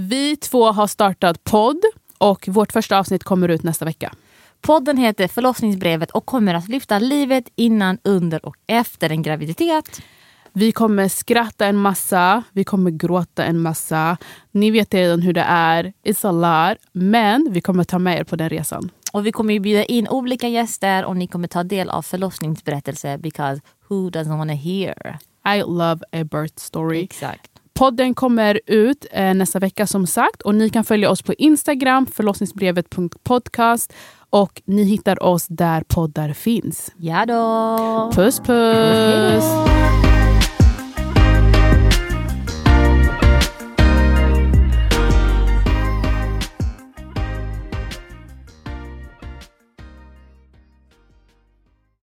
Vi två har startat podd och vårt första avsnitt kommer ut nästa vecka. Podden heter Förlossningsbrevet och kommer att lyfta livet innan, under och efter en graviditet. Vi kommer skratta en massa, vi kommer gråta en massa. Ni vet redan hur det är, it's a lot. Men vi kommer ta med er på den resan. Och vi kommer ju bjuda in olika gäster och ni kommer ta del av förlossningsberättelser because who doesn't wanna hear? I love a birth story. Exakt. Podden kommer ut eh, nästa vecka som sagt och ni kan följa oss på Instagram, förlossningsbrevet.podcast och ni hittar oss där poddar finns. Ja då. Puss puss! Hej då.